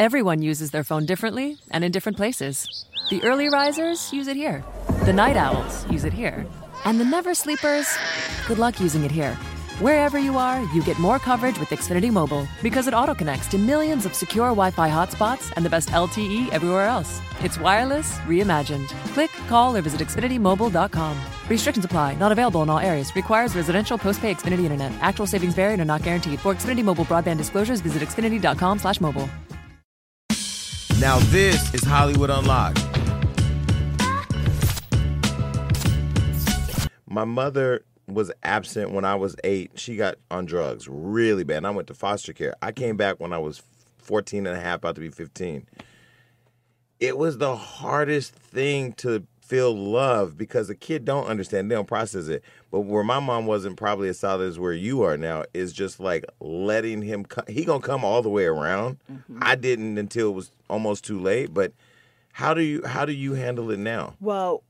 Everyone uses their phone differently and in different places. The early risers use it here. The night owls use it here. And the never sleepers, good luck using it here. Wherever you are, you get more coverage with Xfinity Mobile because it auto connects to millions of secure Wi Fi hotspots and the best LTE everywhere else. It's wireless reimagined. Click, call, or visit XfinityMobile.com. Restrictions apply, not available in all areas. Requires residential postpay Xfinity Internet. Actual savings vary and are not guaranteed. For Xfinity Mobile broadband disclosures, visit Xfinity.com slash mobile. Now this is Hollywood Unlocked. My mother was absent when I was eight. She got on drugs really bad. And I went to foster care. I came back when I was 14 and a half, about to be 15. It was the hardest thing to feel love because a kid don't understand, they don't process it. But where my mom wasn't probably as solid as where you are now is just like letting him come. He gonna come all the way around. Mm-hmm. I didn't until it was almost too late. But how do you how do you handle it now? Well,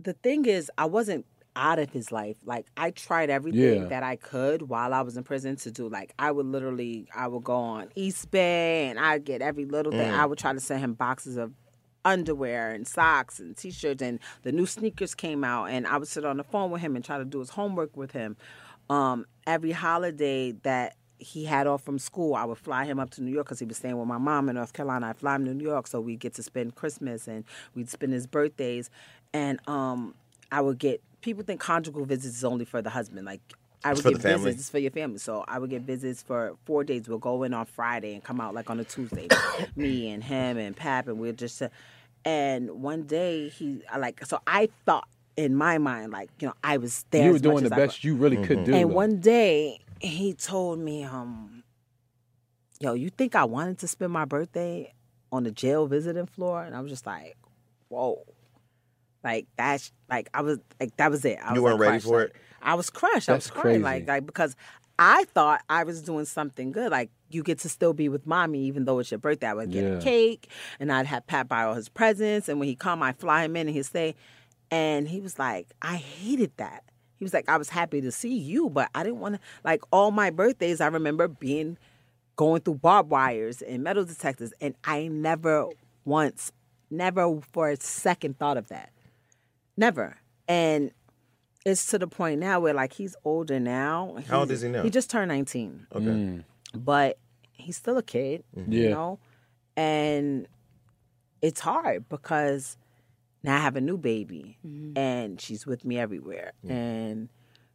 the thing is, I wasn't out of his life. Like I tried everything Yeah. that I could while I was in prison to do. Like I would literally, I would go on East Bay and I'd get every little thing. Mm. I would try to send him boxes of underwear and socks and t-shirts and the new sneakers came out and I would sit on the phone with him and try to do his homework with him. Um, every holiday that he had off from school, I would fly him up to New York because he was staying with my mom in North Carolina. I'd fly him to New York so we'd get to spend Christmas and we'd spend his birthdays. And um, I would get people think conjugal visits is only for the husband. Like I would for get the family. visits for your family. So I would get visits for four days. We'll go in on Friday and come out like on a Tuesday. Me and him and Pap and we'll just. Uh, and one day he I like so I thought in my mind like you know I was there. you were as much doing the best you really could do. and though. one day he told me, um, yo, you think I wanted to spend my birthday on the jail visiting floor? And I was just like, whoa. Like that's like I was like that was it. I You was, weren't like, ready crushed. for Like, it? I was crushed. I was crying crazy. like like because I thought I was doing something good. Like you get to still be with mommy even though it's your birthday. I would get Yeah. a cake and I'd have Pat buy all his presents and when he come I'd fly him in and he'd stay. And he was like, I hated that. He was like, I was happy to see you, but I didn't want to like all my birthdays I remember being going through barbed wires and metal detectors and I never once, never for a second thought of that. Never. And it's to the point now where like he's older now. How old is he now? He just turned 19. Okay. Mm. But he's still a kid, mm-hmm. you Yeah. know? And it's hard because now I have a new baby mm-hmm. and she's with me everywhere. And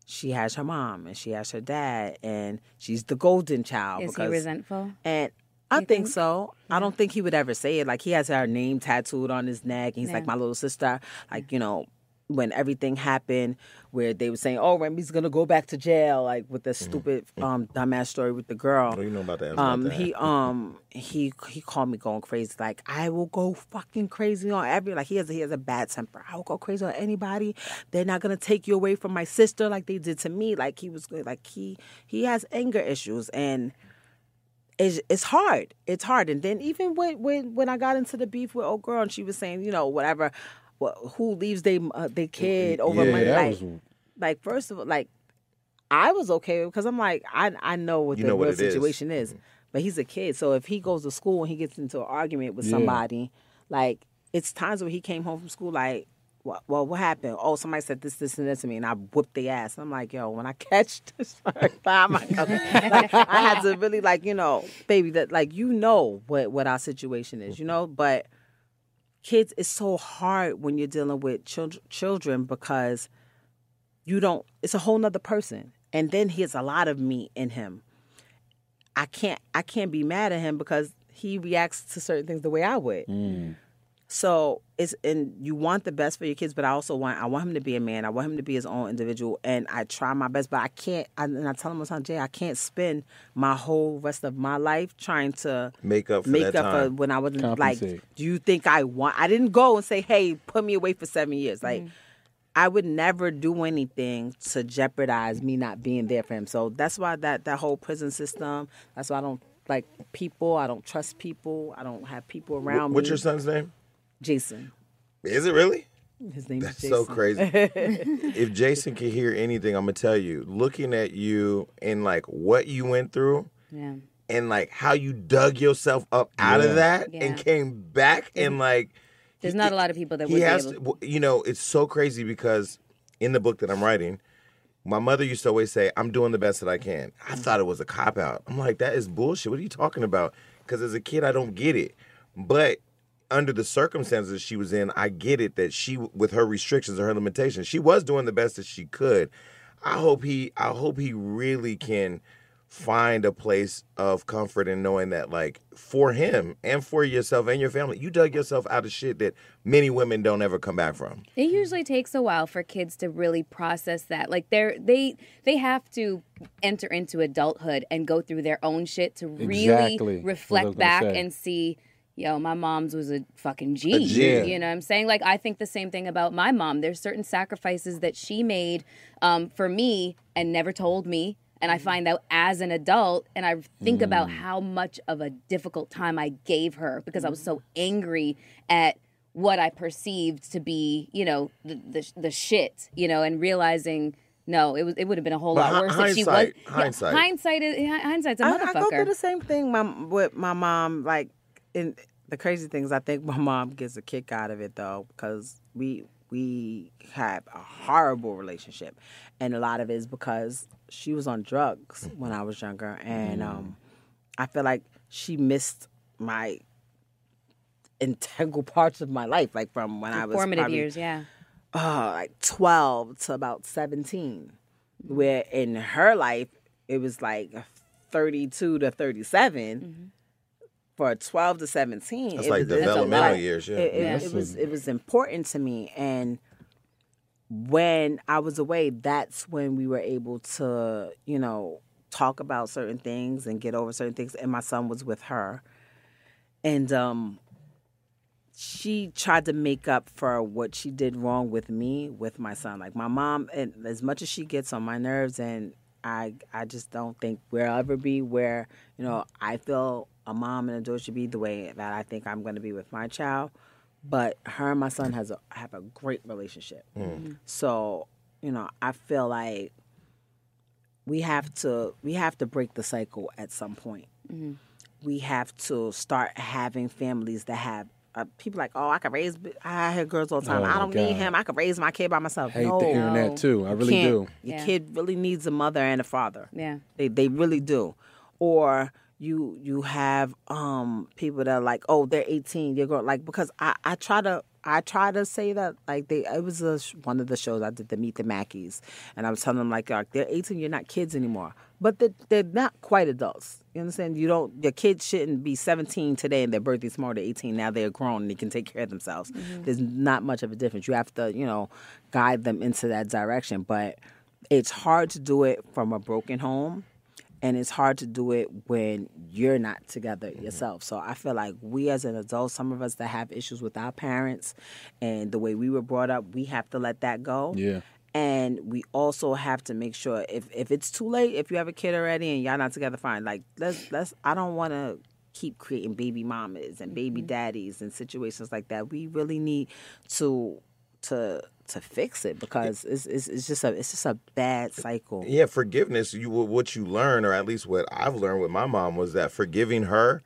she has her mom and she has her dad and she's the golden child Is he resentful? and I think, so. I don't think he would ever say it. Like he has her name tattooed on his neck. And he's like my little sister. Like you know, when everything happened, where they were saying, "Oh, Remy's gonna go back to jail," like with the stupid um, dumbass story with the girl. Oh, you know about that. About Um, that. he um he he called me going crazy. Like I will go fucking crazy on every like he has he has a bad temper. I will go crazy on anybody. They're not gonna take you away from my sister like they did to me. Like he was like he he has anger issues and it's, it's hard. It's hard. And then even when when when I got into the beef with old girl and she was saying, you know, whatever, what, who leaves they uh, they kid over yeah, money? Like, was like first of all, like I was okay because I'm like I I know what You the know what real it is. situation is. But he's a kid, so if he goes to school and he gets into an argument with Yeah. somebody, like it's times where he came home from school like. Well, well, what happened? Oh, somebody said this, this, and this to me, and I whooped their ass. I'm like, yo, when I catch this first time, like, I had to really, like, you know, baby, that, like, you know what what our situation is, you know. But kids, it's so hard when you're dealing with children, because you don't it's a whole nother person. And then he has a lot of me in him. I can't i can't be mad at him because he reacts to certain things the way i would mm. So it's and you want the best for your kids but i also want i want him to be a man i want him to be his own individual and i try my best but i can't I, and i tell him all the time jay i can't spend my whole rest of my life trying to Make up for make that up for when i wasn't like do you think i want i didn't go and say hey put me away for seven years like mm-hmm. I would never do anything to jeopardize me not being there for him. So that's why that that whole prison system. That's why I don't like people. I don't trust people. I don't have people around What's me. What's your son's name? Jason. Is it really? His name That's is Jason. so crazy. if Jason could hear anything, I'm gonna tell you. Looking at you and like what you went through, Yeah. and like how you dug yourself up out Yeah. of that Yeah. and came back and mm-hmm. like There's he- not a lot of people that he would be has able. to, you know it's so crazy because in the book that i'm writing my mother used to always say i'm doing the best that i can i mm-hmm. thought it was a cop out i'm like that is bullshit what are you talking about because as a kid i don't get it but under the circumstances she was in i get it that she with her restrictions or her limitations she was doing the best that she could i hope he i hope he really can find a place of comfort in knowing that like for him and for yourself and your family you dug yourself out of shit that many women don't ever come back from It usually takes a while for kids to really process that. Like they're they they have to enter into adulthood and go through their own shit to really Exactly. What I was reflect back say. and see, yo, my mom's was a fucking G. A G. You know what I'm saying? Like I think the same thing about my mom. There's certain sacrifices that she made um, for me and never told me. And I mm. find out as an adult, and I think about mm. how much of a difficult time I gave her because I was so mm. angry at what I perceived to be, you know, the the, the shit, you know, and realizing no, it was it would have been a whole But lot hi- worse if she was. hindsight- Yeah, hindsight. hindsight is hindsight's a I, I go through the same thing my, with my mom. Like, in the crazy things, I think my mom gets a kick out of it though, because we we have a horrible relationship, and a lot of it is because she was on drugs when I was younger, and um, I feel like she missed my integral parts of my life, like from when I was Formative probably, years, yeah. uh, like 12 to about 17 where in her life it was like 32 to 37 for 12 to 17 That's it like was, developmental lot. years, yeah. it, it- Yeah. it was it was important to me and when i was away that's when we were able to you know talk about certain things and get over certain things and my son was with her and um she tried to make up for what she did wrong with me with my son like my mom and as much as she gets on my nerves and i i just don't think we'll ever be where you know i feel a mom and a daughter should be the way that i think i'm going to be with my child but her and my son has a have a great relationship so you know i feel like we have to we have to break the cycle at some point we have to start having families that have uh, people like, oh, I can raise. I hear girls all the time. Oh, I don't need him. I can raise my kid by myself. hate no, the internet too. I you really can't. do. Your Yeah. kid really needs a mother and a father. Yeah. They they really do. Or you you have um people that are like, oh, they're 18, you're going like because I I try to I try to say that like they it was a, one of the shows I did the Meet the Mackies and I was telling them like, like they're 18, you're not kids anymore, but they're, they're not quite adults. You understand? You don't your kids shouldn't be 17 today and their birthday's tomorrow. They're 18 now. They're grown and they can take care of themselves. There's not much of a difference. You have to you know guide them into that direction, but it's hard to do it from a broken home and it's hard to do it when you're not together mm-hmm. yourself. So I feel like we as an adult, some of us that have issues with our parents and the way we were brought up, we have to let that go. Yeah. And we also have to make sure if, if it's too late, if you have a kid already and y'all not together, fine. Like let's let's I don't wanna keep creating baby mamas and baby mm-hmm. daddies and situations like that. We really need to to to fix it because it's, it's it's just a it's just a bad cycle. Yeah, forgiveness. You what you learn, or at least what I've learned with my mom, was that forgiving her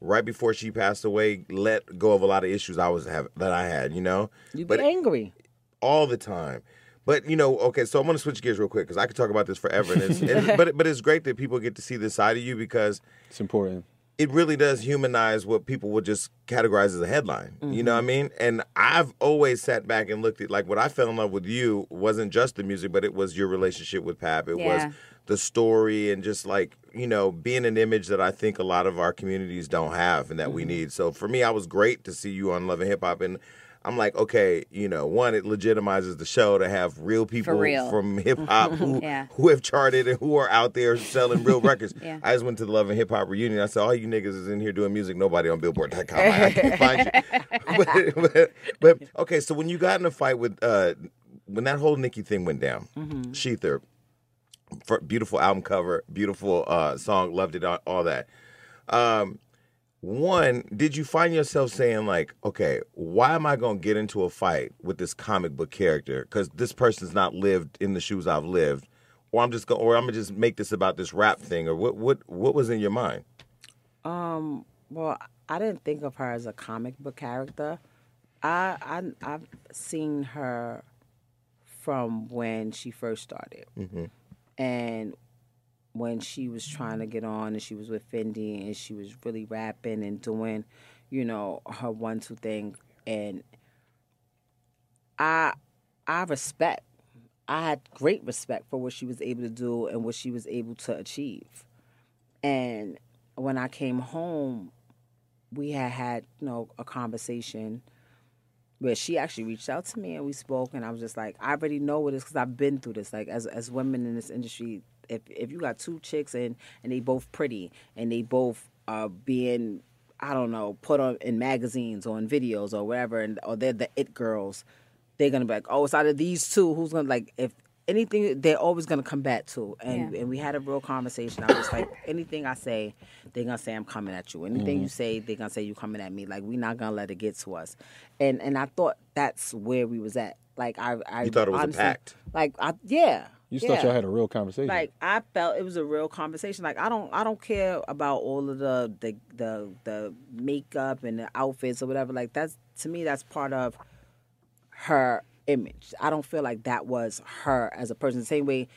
right before she passed away let go of a lot of issues I was have that I had. You know, You be but angry. all the time. But you know, okay, so I'm gonna switch gears real quick because I could talk about this forever. And it's, and, but but it's great that people get to see this side of you because It's important. It really does humanize what people would just categorize as a headline. You know what I Mm-hmm. mean? And I've always sat back and looked at like what I fell in love with you wasn't just the music, but it was your relationship with Pap. It Yeah. was the story and just like, you know, being an image that I think a lot of our communities don't have and that Mm-hmm. we need. So for me, I was great to see you on Love and Hip Hop and I'm like, okay, you know, one, it legitimizes the show to have real people real. from hip hop who Yeah. who have charted and who are out there selling real records. Yeah. I just went to the Love and Hip Hop reunion. I said, all you niggas is in here doing music. Nobody on Billboard.com. I can't find you. but, but, but okay, so when you got in a fight with uh, when that whole Nicki thing went down, ShETHER, beautiful album cover, beautiful uh, song, loved it, all, all that. Um, one, did you find yourself saying like, okay, why am I going to get into a fight with this comic book character? Because this person's not lived in the shoes I've lived, or I'm just going, or I'm gonna just make this about this rap thing, or what? What? What was in your mind? Um, well, I didn't think of her as a comic book character. I, I I've seen her from when she first started, and when she was trying to get on, and she was with Fendi, and she was really rapping and doing, you know, her one two thing, and I I respect. I had great respect for what she was able to do and what she was able to achieve. And when I came home, we had had you know a conversation where she actually reached out to me and we spoke and I was just like I already know what it is because I've been through this like as as women in this industry if if you got two chicks and and they both pretty and they both are being I don't know put on in magazines or in videos or whatever and or they're the it girls they're gonna be like oh it's out of these two who's gonna like if anything they're always gonna come back to. And Yeah. and we had a real conversation. I was like anything I say they're gonna say I'm coming at you. Anything you mm-hmm. say they're gonna say you coming at me. Like we're not gonna let it get to us. And and I thought that's where we was at. Like I I You thought it was a pact. like I yeah You yeah. thought y'all had a real conversation. like I felt it was a real conversation. Like I don't I don't care about all of the the the, the makeup and the outfits or whatever. Like that's to me that's part of her image. I don't feel like that was her as a person. The same way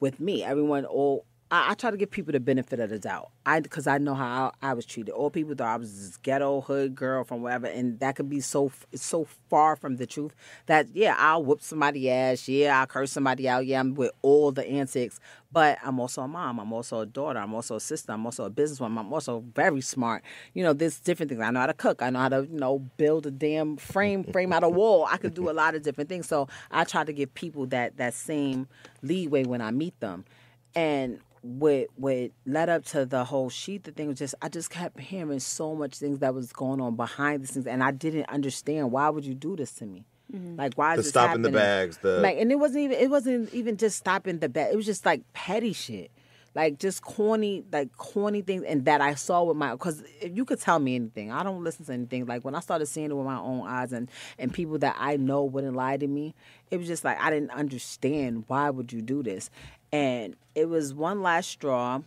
with me, everyone all I, I try to give people the benefit of the doubt. I because I know how I, I was treated. All people thought I was this ghetto hood girl from wherever, and that could be so so far from the truth that yeah, I'll whoop somebody ass, yeah, I'll curse somebody out, yeah, I'm with all the antics. But I'm also a mom. I'm also a daughter. I'm also a sister. I'm also a businesswoman. I'm also very smart. You know, there's different things. I know how to cook. I know how to, you know, build a damn frame frame out of wall. I could do a lot of different things. So I try to give people that that same leeway when I meet them. And what what led up to the whole ShETHER thing was just I just kept hearing so much things that was going on behind the scenes and I didn't understand why would you do this to me? Mm-hmm. Like why is The this stopping the happening? bags, the- like and it wasn't even it wasn't even just stopping the bag. It was just like petty shit. Like just corny, like corny things, and that I saw with my. Because if you could tell me anything, I don't listen to anything. Like when I started seeing it with my own eyes, and and people that I know wouldn't lie to me, it was just like I didn't understand why would you do this, and it was one last straw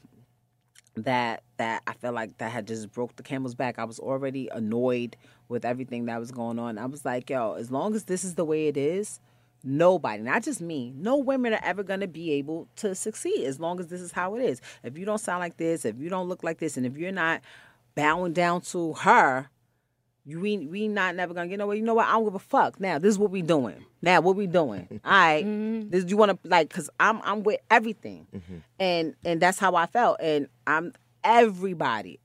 that that I felt like that had just broke the camel's back. I was already annoyed with everything that was going on. I was like, yo, as long as this is the way it is, nobody, not just me, no women are ever gonna be able to succeed as long as this is how it is. If you don't sound like this, if you don't look like this, and if you're not bowing down to her, we we not never gonna get nowhere. You know what? I don't give a fuck. Now this is what we doing. Now what we doing? All right. Mm-hmm. This you want to like? Cause I'm I'm with everything, mm-hmm. and and that's how I felt. And I'm everybody,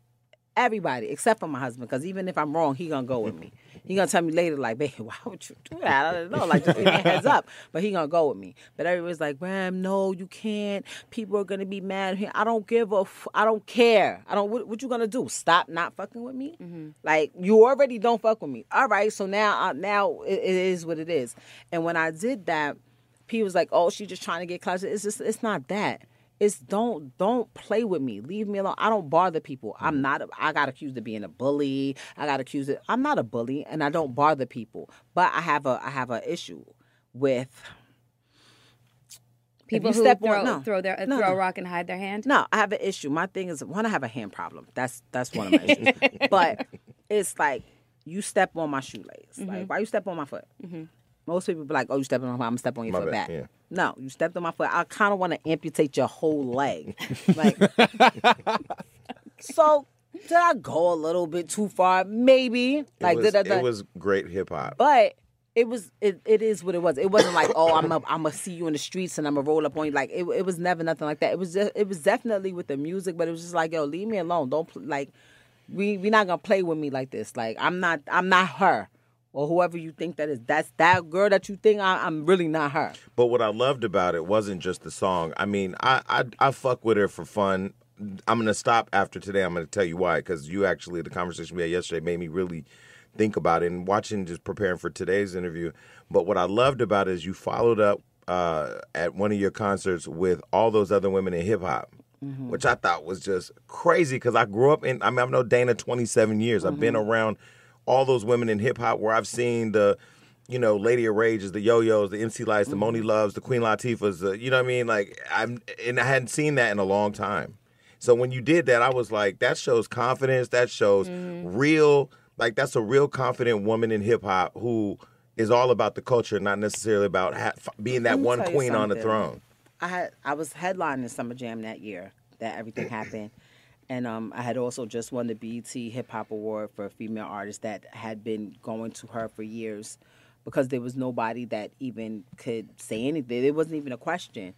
everybody except for my husband. Cause even if I'm wrong, he gonna go with mm-hmm. me. He gonna tell me later, like, babe, why would you do that? I don't know, like, just give me a heads up. But he gonna go with me. But everybody's like, Ram, no, you can't. People are gonna be mad at him. I don't give a. F- I don't care. I don't. What, what you gonna do? Stop not fucking with me? Like you already don't fuck with me. All right. So now, uh, now it, it is what it is. And when I did that, people was like, oh, she's just trying to get clout. It's just. It's not that. It's don't don't play with me. Leave me alone. I don't bother people. I'm mm-hmm. not. a- I got accused of being a bully. I got accused of. I'm not a bully, and I don't bother people. But I have a I have a issue with People who step on- throw no. throw their No, throw a rock and hide their hand. No, I have an issue. My thing is one, I have a hand problem. That's that's one of my issues. But it's like you step on my shoelace. Like mm-hmm. why you step on my foot? Mm-hmm. Most people be like, "Oh, you stepping on my foot? I'm gonna step on your My foot bad, back." yeah. No, you stepped on my foot. I kind of want to amputate your whole leg. like, so did I go a little bit too far? Maybe. It Like, was, did I, did I- it was great hip hop. but it was it, it is what it was. It wasn't like oh I'm a, I'm gonna see you in the streets and I'm gonna roll up on you. Like it, it was never nothing like that. It was just, it was definitely with the music, but it was just like yo leave me alone. Don't pl- like we we not gonna play with me like this. Like I'm not I'm not her or whoever you think that is. That's that girl that you think I, I'm really not her. But what I loved about it wasn't just the song. I mean, I I, I fuck with her for fun. I'm gonna stop after today. I'm gonna tell you why. Because you actually, the conversation we had yesterday made me really think about it and watching, just preparing for today's interview. But what I loved about it is you followed up uh, at one of your concerts with all those other women in hip hop. Which I thought was just crazy because I grew up in. I mean, I've known Dana 27 years. I've been around all those women in hip hop where I've seen the, you know, Lady of Rages, the Yo-Yos, the MC Lytes, the Moni mm-hmm. Loves, the Queen Latifahs. The, you know what I mean? Like I'm, and I hadn't seen that in a long time. So when you did that, I was like, that shows confidence. That shows mm-hmm. real, like that's a real confident woman in hip hop who is all about the culture, not necessarily about ha- f- being that one queen on the throne. I had I was headlining Summer Jam that year that everything happened. And um, I had also just won the BET Hip Hop Award for a female artist that had been going to her for years because there was nobody that even could say anything. It wasn't even a question.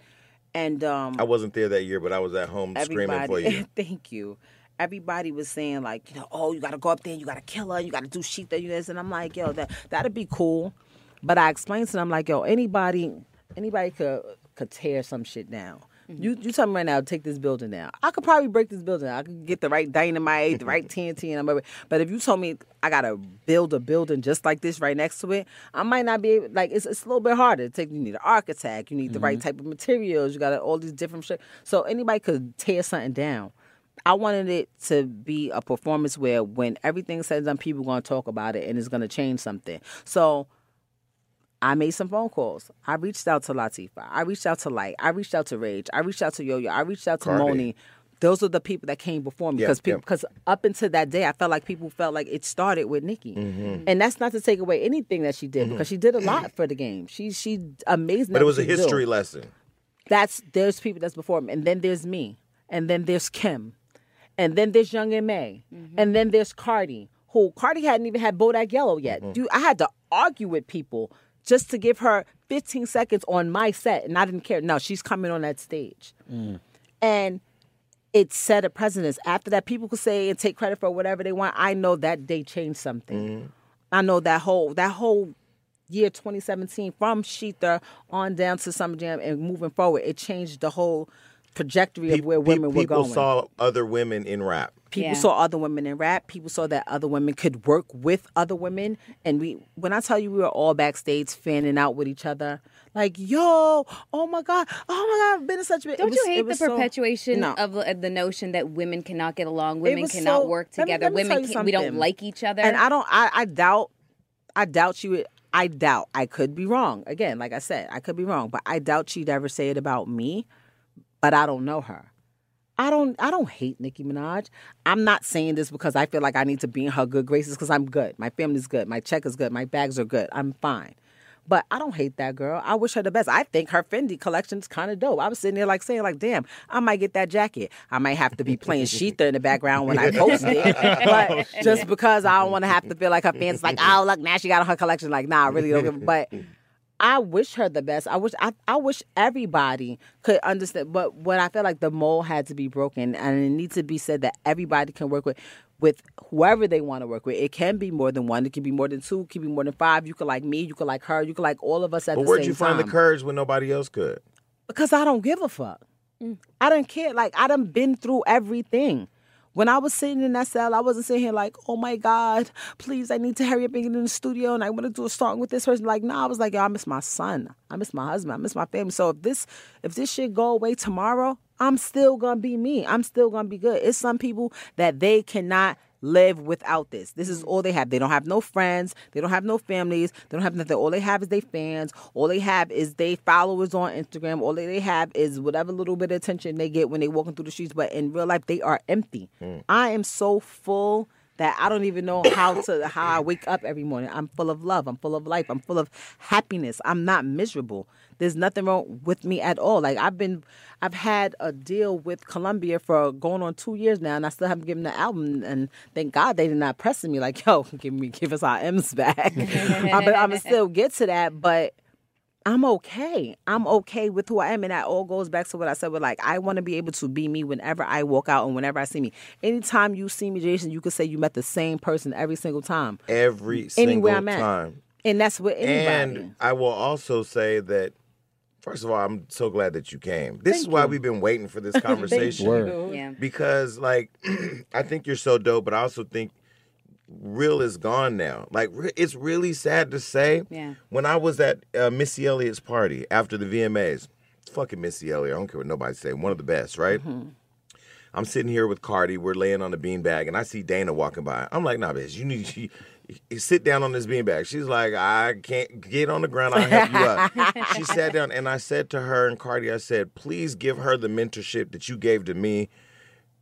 And um, I wasn't there that year, but I was at home screaming for you. Thank you. Everybody was saying like, you know, oh, you got to go up there, and you got to kill her, you got to do shit that you guys, and I'm like, yo, that that'd be cool. But I explained to them like, yo, anybody, anybody could could tear some shit down. Mm-hmm. You you tell me right now, take this building down. I could probably break this building. I could get the right dynamite, the right TNT, and I'm able- But if you told me I gotta build a building just like this right next to it, I might not be able. Like it's it's a little bit harder. to Take you need an architect, you need the right mm-hmm. type of materials, you got all these different shit. So anybody could tear something down. I wanted it to be a performance where when everything's said and done, people going to talk about it and it's going to change something. So I made some phone calls. I reached out to Latifah. I reached out to Lyte. I reached out to Rage. I reached out to Yo Yo. I reached out to Cardi. Moni. Those are the people that came before me Yeah, because yeah. because up until that day, I felt like people felt like it started with Nicki, Mm-hmm. and that's not to take away anything that she did mm-hmm. because she did a lot for the game. She she amazing. But it was a she do history lesson. that's there's people that's before me, and then there's me, and then there's Kim, and then there's Young M.A, mm-hmm. and then there's Cardi, who Cardi hadn't even had Bodak Yellow yet. Mm-hmm. Dude, I had to argue with people just to give her 15 seconds on my set, and I didn't care. No, she's coming on that stage, mm. and it set a precedence. After that, people could say and take credit for whatever they want. I know that day changed something. Mm-hmm. I know that whole that whole year 2017 from ShETHER on down to Summer Jam and moving forward, it changed the whole trajectory of where Pe- women were going. people going. saw other women in rap. people Yeah. saw other women in rap. People saw that other women could work with other women. And we, when I tell you, we were all backstage fanning out with each other, like, "Yo, oh my god, oh my god, I've been in such." a Don't you hate the perpetuation No. of the, the notion that women cannot get along, women cannot so- work let me- together, let me women you can, we don't like each other? And I don't. I, I doubt. I doubt she would. I doubt. I could be wrong. Again, like I said, I could be wrong, but I doubt she'd ever say it about me. But I don't know her. I don't. I don't hate Nicki Minaj. I'm not saying this because I feel like I need to be in her good graces because I'm good. My family's good. My check is good. My bags are good. I'm fine. But I don't hate that girl. I wish her the best. I think her Fendi collection's kind of dope. I was sitting there like saying, like, damn, I might get that jacket. I might have to be playing ShETHER in the background when I post it. But oh, just because I don't want to have to feel like her fans like, oh, look, now she got her collection. Like, nah, I really don't give a But I wish her the best. I wish I, I wish everybody could understand. But what I feel like the mold had to be broken, and it needs to be said that everybody can work with with whoever they want to work with. It can be more than one. It can be more than two. It can be more than five. You could like me. You could like her. You could like all of us at But the same time. where'd you find time. the courage when nobody else could? Because I don't give a fuck. Mm. I don't care. Like I done been through everything. When I was sitting in that cell, I wasn't sitting here like, oh my God, please, I need to hurry up and get in the studio and I want to do a song with this person. Like, no, I was like, yo, I miss my son. I miss my husband. I miss my family. So if this if this shit go away tomorrow, I'm still gonna be me. I'm still gonna be good. It's some people that they cannot live without this. This is mm. all they have. They don't have no friends. They don't have no families. They don't have nothing. All they have is their fans. All they have is they followers on Instagram. All they have is whatever little bit of attention they get when they walking through the streets. But in real life, they are empty. Mm. I am so full that I don't even know how to how I wake up every morning. I'm full of love. I'm full of life. I'm full of happiness. I'm not miserable. There's nothing wrong with me at all. Like I've been I've had a deal with Columbia for going on two years now and I still haven't given the album and thank God they did not pressing me like, yo, give me give us our M's back. I'm gonna still get to that, but I'm okay. I'm okay with who I am. And that all goes back to what I said with like, I want to be able to be me whenever I walk out and whenever I see me. Anytime you see me, Jason, you could say you met the same person every single time. Every single Anywhere I'm at. time. And that's with anybody. And I will also say that, first of all, I'm so glad that you came. This is why you. we've been waiting for this conversation. Word. yeah. Because, like, I think you're so dope, but I also think real is gone now. Like, it's really sad to say. Yeah. When I was at uh, Missy Elliott's party after the VMAs, fucking Missy Elliott, I don't care what nobody say, one of the best, right? I'm sitting here with Cardi. We're laying on the beanbag, and I see Dana walking by. I'm like, "Nah, bitch, you need to sit down on this beanbag." She's like, "I can't get on the ground. I'll help you up." she sat down, and I said to her and Cardi, I said, "Please give her the mentorship that you gave to me."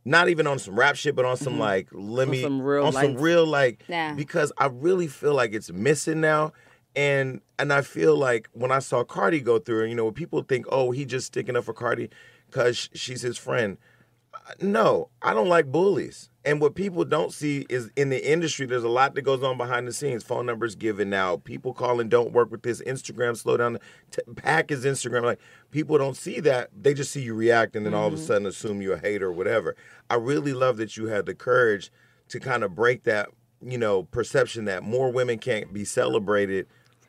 Not even on some rap shit, but on some like let me some real on some real like Yeah. because I really feel like it's missing now. And and I feel like when I saw Cardi go through, you know, when people think, oh, he just sticking up for Cardi because she's his friend. Uh, No, I don't like bullies. And what people don't see is in the industry, there's a lot that goes on behind the scenes. Phone numbers given out, people calling, don't work with this. Instagram, slow down. T- pack is Instagram. Like people don't see that. They just see you react and then all of a mm-hmm. sudden assume you're a hater or whatever. I really love that you had the courage to kind of break that, you know, perception that more women can't be celebrated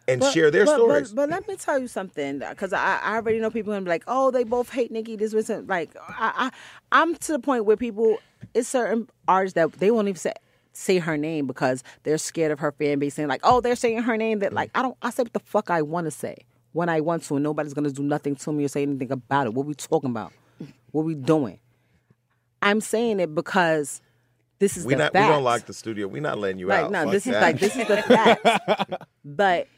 and share their but, stories. But, but let me tell you something, because I, I already know people gonna be like, oh, they both hate Nicki. This wasn't like, I, I, I'm to the point where people, it's certain artists that they won't even say say her name because they're scared of her fan base saying like, oh, they're saying her name. That like, I don't, I say what the fuck I want to say when I want to, and nobody's gonna do nothing to me or say anything about it. What we talking about? What we doing? I'm saying it because this is we the not we facts. don't lock the studio. We're not letting you Like out. no, Fuck this is like this is the fact. but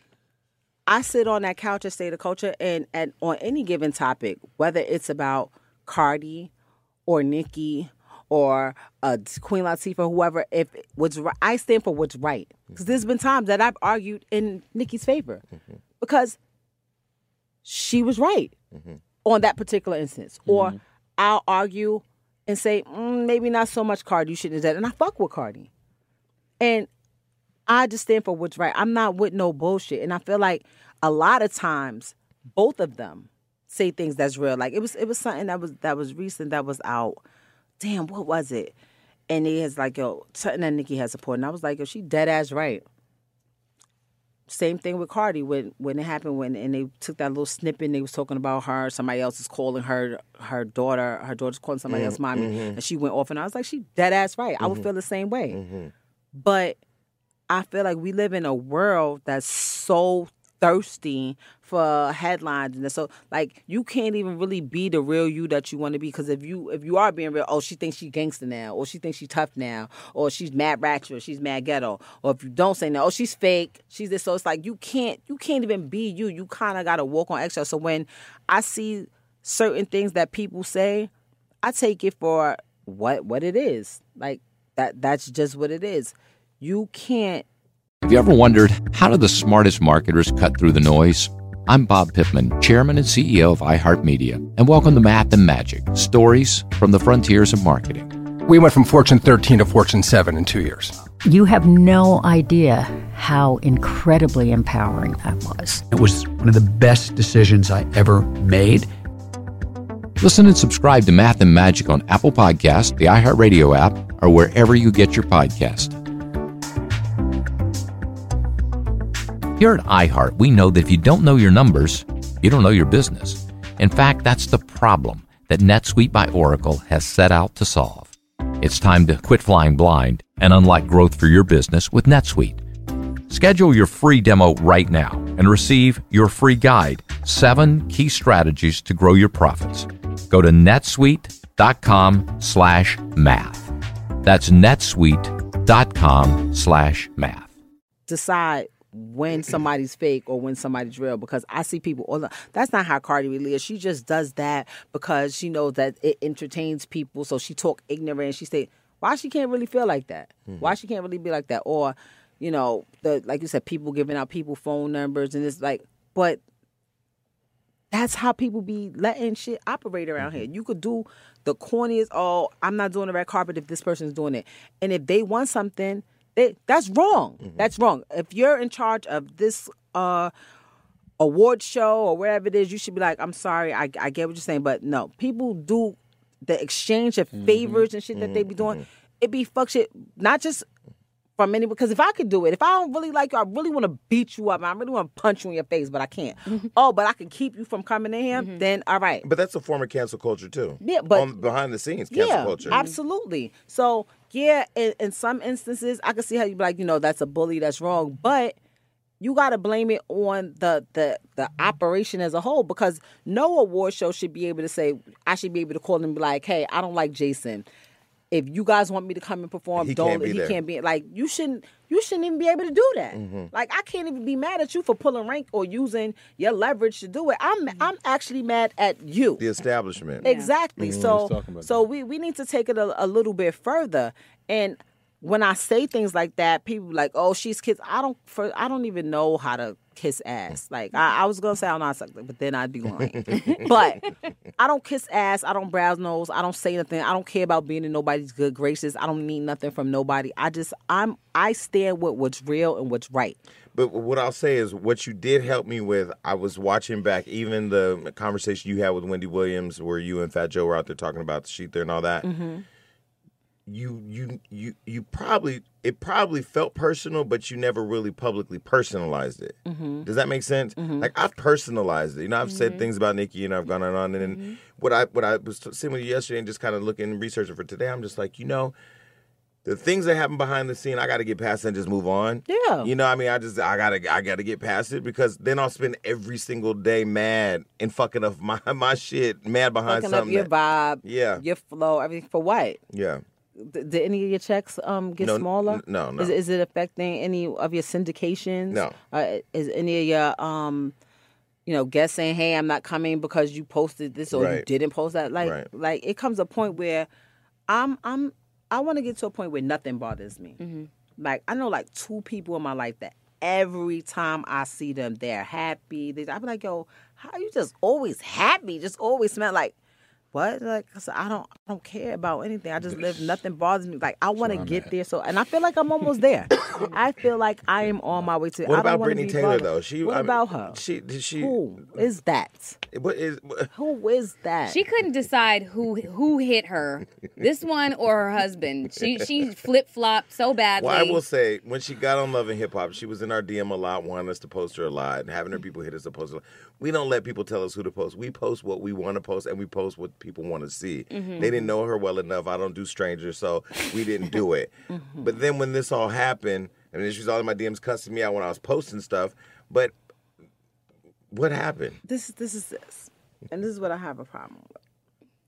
I sit on that couch at State of Culture, and and on any given topic, whether it's about Cardi or Nicki or uh, Queen Latifah, whoever, if what's right, I stand for what's right. Because there's been times that I've argued in Nicki's favor because she was right on that particular instance, or I'll argue and say mm, maybe not so much Cardi. You shouldn't have done, it. and I fuck with Cardi, and I just stand for what's right. I'm not with no bullshit. And I feel like a lot of times both of them say things that's real. Like it was it was something that was that was recent that was out. Damn, what was it? And it is like, yo, something that Nicki has supported. And I was like, yo, she dead ass right. Same thing with Cardi when when it happened when and they took that little snippet and they was talking about her. Somebody else is calling her her daughter. Her daughter's calling somebody else mommy, mm-hmm, mm-hmm. and she went off. And I was like, she dead ass right. I would mm-hmm. feel the same way. But I feel like we live in a world that's so thirsty for headlines and so like you can't even really be the real you that you want to be because if you if you are being real oh she thinks she gangster now or she thinks she tough now or she's mad ratchet or she's mad ghetto or if you don't say no oh she's fake she's this. So it's like you can't you can't even be you. You kind of got to walk on eggshells. So when I see certain things that people say I take it for what what it is. Like that that's just what it is. You can't Have you ever wondered how do the smartest marketers cut through the noise? I'm Bob Pittman, Chairman and CEO of iHeartMedia, and welcome to Math and Magic Stories from the Frontiers of Marketing. We went from Fortune 13 to Fortune 7 in two years. You have no idea how incredibly empowering that was. It was one of the best decisions I ever made. Listen and subscribe to Math and Magic on Apple Podcast, the iHeartRadio app, or wherever you get your podcast. Here at iHeart, we know that if you don't know your numbers, you don't know your business. In fact, that's the problem that NetSuite by Oracle has set out to solve. It's time to quit flying blind and unlock growth for your business with NetSuite. Schedule your free demo right now and receive your free guide, seven key strategies to grow your profits. Go to netsuite.com slash math. That's netsuite.com slash math. decide when somebody's fake or when somebody's real because I see people all the that's not how Cardi really is. She just does that because she knows that it entertains people. So she talk ignorant. She say why she can't really feel like that. Mm-hmm. Why she can't really be like that. Or, you know, the like you said, people giving out people phone numbers and it's like but that's how people be letting shit operate around mm-hmm. here. You could do the corniest, oh, I'm not doing the red carpet if this person's doing it. And if they want something, they, that's wrong. Mm-hmm. That's wrong. If you're in charge of this uh, award show or wherever it is, you should be like, I'm sorry, I, I get what you're saying, but no, people do the exchange of mm-hmm. favors and shit that they be doing. Mm-hmm. It be fuck shit, not just from any because if I could do it, if I don't really like you, I really want to beat you up. I really want to punch you in your face, but I can't. Oh, but I can keep you from coming in here. Then all right. But that's a form of cancel culture too. Yeah, but- On, behind the scenes, cancel yeah, culture. absolutely. So yeah, in, in some instances, I can see how you'd be like, you know, that's a bully, that's wrong, but you got to blame it on the the the operation as a whole because no award show should be able to say I should be able to call them and be like, hey, I don't like Jason. If you guys want me to come and perform, He don't. can't be he there. can't be like you shouldn't. You shouldn't even be able to do that. Mm-hmm. Like I can't even be mad at you for pulling rank or using your leverage to do it. I'm I'm actually mad at you. The establishment. Exactly. Mm-hmm. So talking about so we we need to take it a, a little bit further. And when I say things like that, people be like, "Oh, she's kids." I don't for I don't even know how to kiss ass. Like I, I was gonna say I don't know how to suck, dick, but then I'd be lying. but I don't kiss ass. I don't browse nose. I don't say nothing. I don't care about being in nobody's good graces. I don't need nothing from nobody. I just I'm I stand with what's real and what's right. But what I'll say is, what you did help me with, I was watching back even the conversation you had with Wendy Williams, where you and Fat Joe were out there talking about the ShETHER and all that. Mm-hmm. You, you, you, you probably it probably felt personal, but you never really publicly personalized it. Mm-hmm. Does that make sense? Like I've personalized it. You know, I've said things about Nicki, and I've gone on and on. And Mm-hmm. what I what I was sitting with you yesterday and just kind of looking and researching for today, I'm just like, you know, the things that happen behind the scene, I got to get past and just move on. Yeah. You know, I mean, I just I gotta I gotta get past it because then I'll spend every single day mad and fucking up my my shit, mad behind Fucking up something. your that- vibe, Yeah. your flow, everything for what? yeah. D- did any of your checks um get No, smaller? n- no, no. Is, is it affecting any of your syndications? No. Uh, is any of your um, you know, guests saying, "Hey, I'm not coming because you posted this or you didn't post that"? Like, Right. like it comes a point where I'm, I'm, I want to get to a point where nothing bothers me. Like I know like two people in my life that every time I see them, they're happy. They, I'm like, "Yo, how you just always happy? Just always smell like." What? Like I said, I don't I don't care about anything. I just live nothing bothers me. Like I want to get there so and I feel like I'm almost there. I feel like I am on my way to What I don't about wanna Brittany be Taylor bothered. though? She What I mean, about her? She did she Who is that? what is what- Who is that? She couldn't decide who who hit her, this one or her husband. She she flip flopped so badly. Well, I will say when she got on Love and Hip Hop, she was in our DM a lot, wanting us to post her a lot, and having her mm. people hit us to post her. We don't let people tell us who to post. We post what we want to post, and we post what people want to see. Mm-hmm. They didn't know her well enough. I don't do strangers, so we didn't do it. Mm-hmm. But then when this all happened, I mean, she was all in my DMs cussing me out when I was posting stuff. But what happened? this is this is this, and this is what I have a problem with.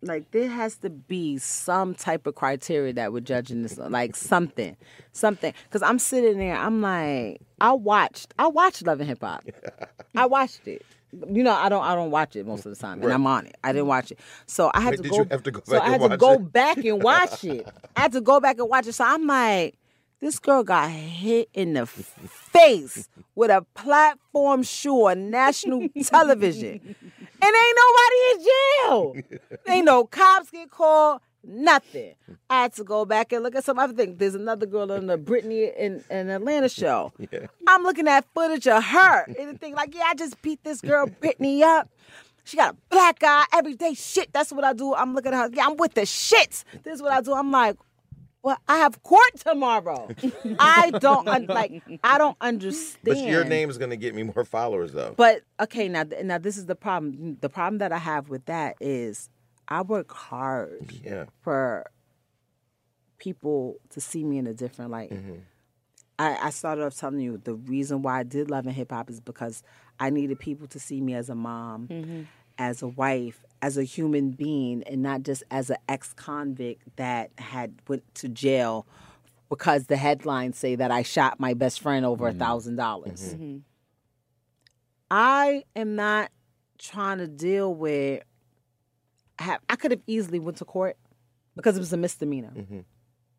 Like there has to be some type of criteria that we're judging this, on. like something, something. Because I'm sitting there, I'm like, I watched, I watched Love and Hip Hop, I watched it. You know, I don't, I don't watch it most of the time, and I'm on it. I didn't watch it, so I had Wait, to go. have to go so back I had and to watch go it? back and watch it. I had to go back and watch it. So I'm like, this girl got hit in the face with a platform shoe on national television. And ain't nobody in jail. ain't no cops get called, nothing. I had to go back and look at some other things. There's another girl on the Britney in, in Atlanta show. I'm looking at footage of her and the thing like, yeah, I just beat this girl Britney up. She got a black eye every day. Shit, that's what I do. I'm looking at her. Yeah, I'm with the shits. This is what I do. I'm like, well, I have court tomorrow. I don't un- like. I don't understand. But your name is going to get me more followers, though. But okay, now now this is the problem. The problem that I have with that is I work hard yeah. for people to see me in a different light. Mm-hmm. I, I started off telling you the reason why I did love and hip hop is because I needed people to see me as a mom, mm-hmm. as a wife, as a human being, and not just as an ex convict that had went to jail because the headlines say that I shot my best friend over a thousand dollars. I am not trying to deal with. Have, I could have easily went to court because it was a misdemeanor. Mm-hmm.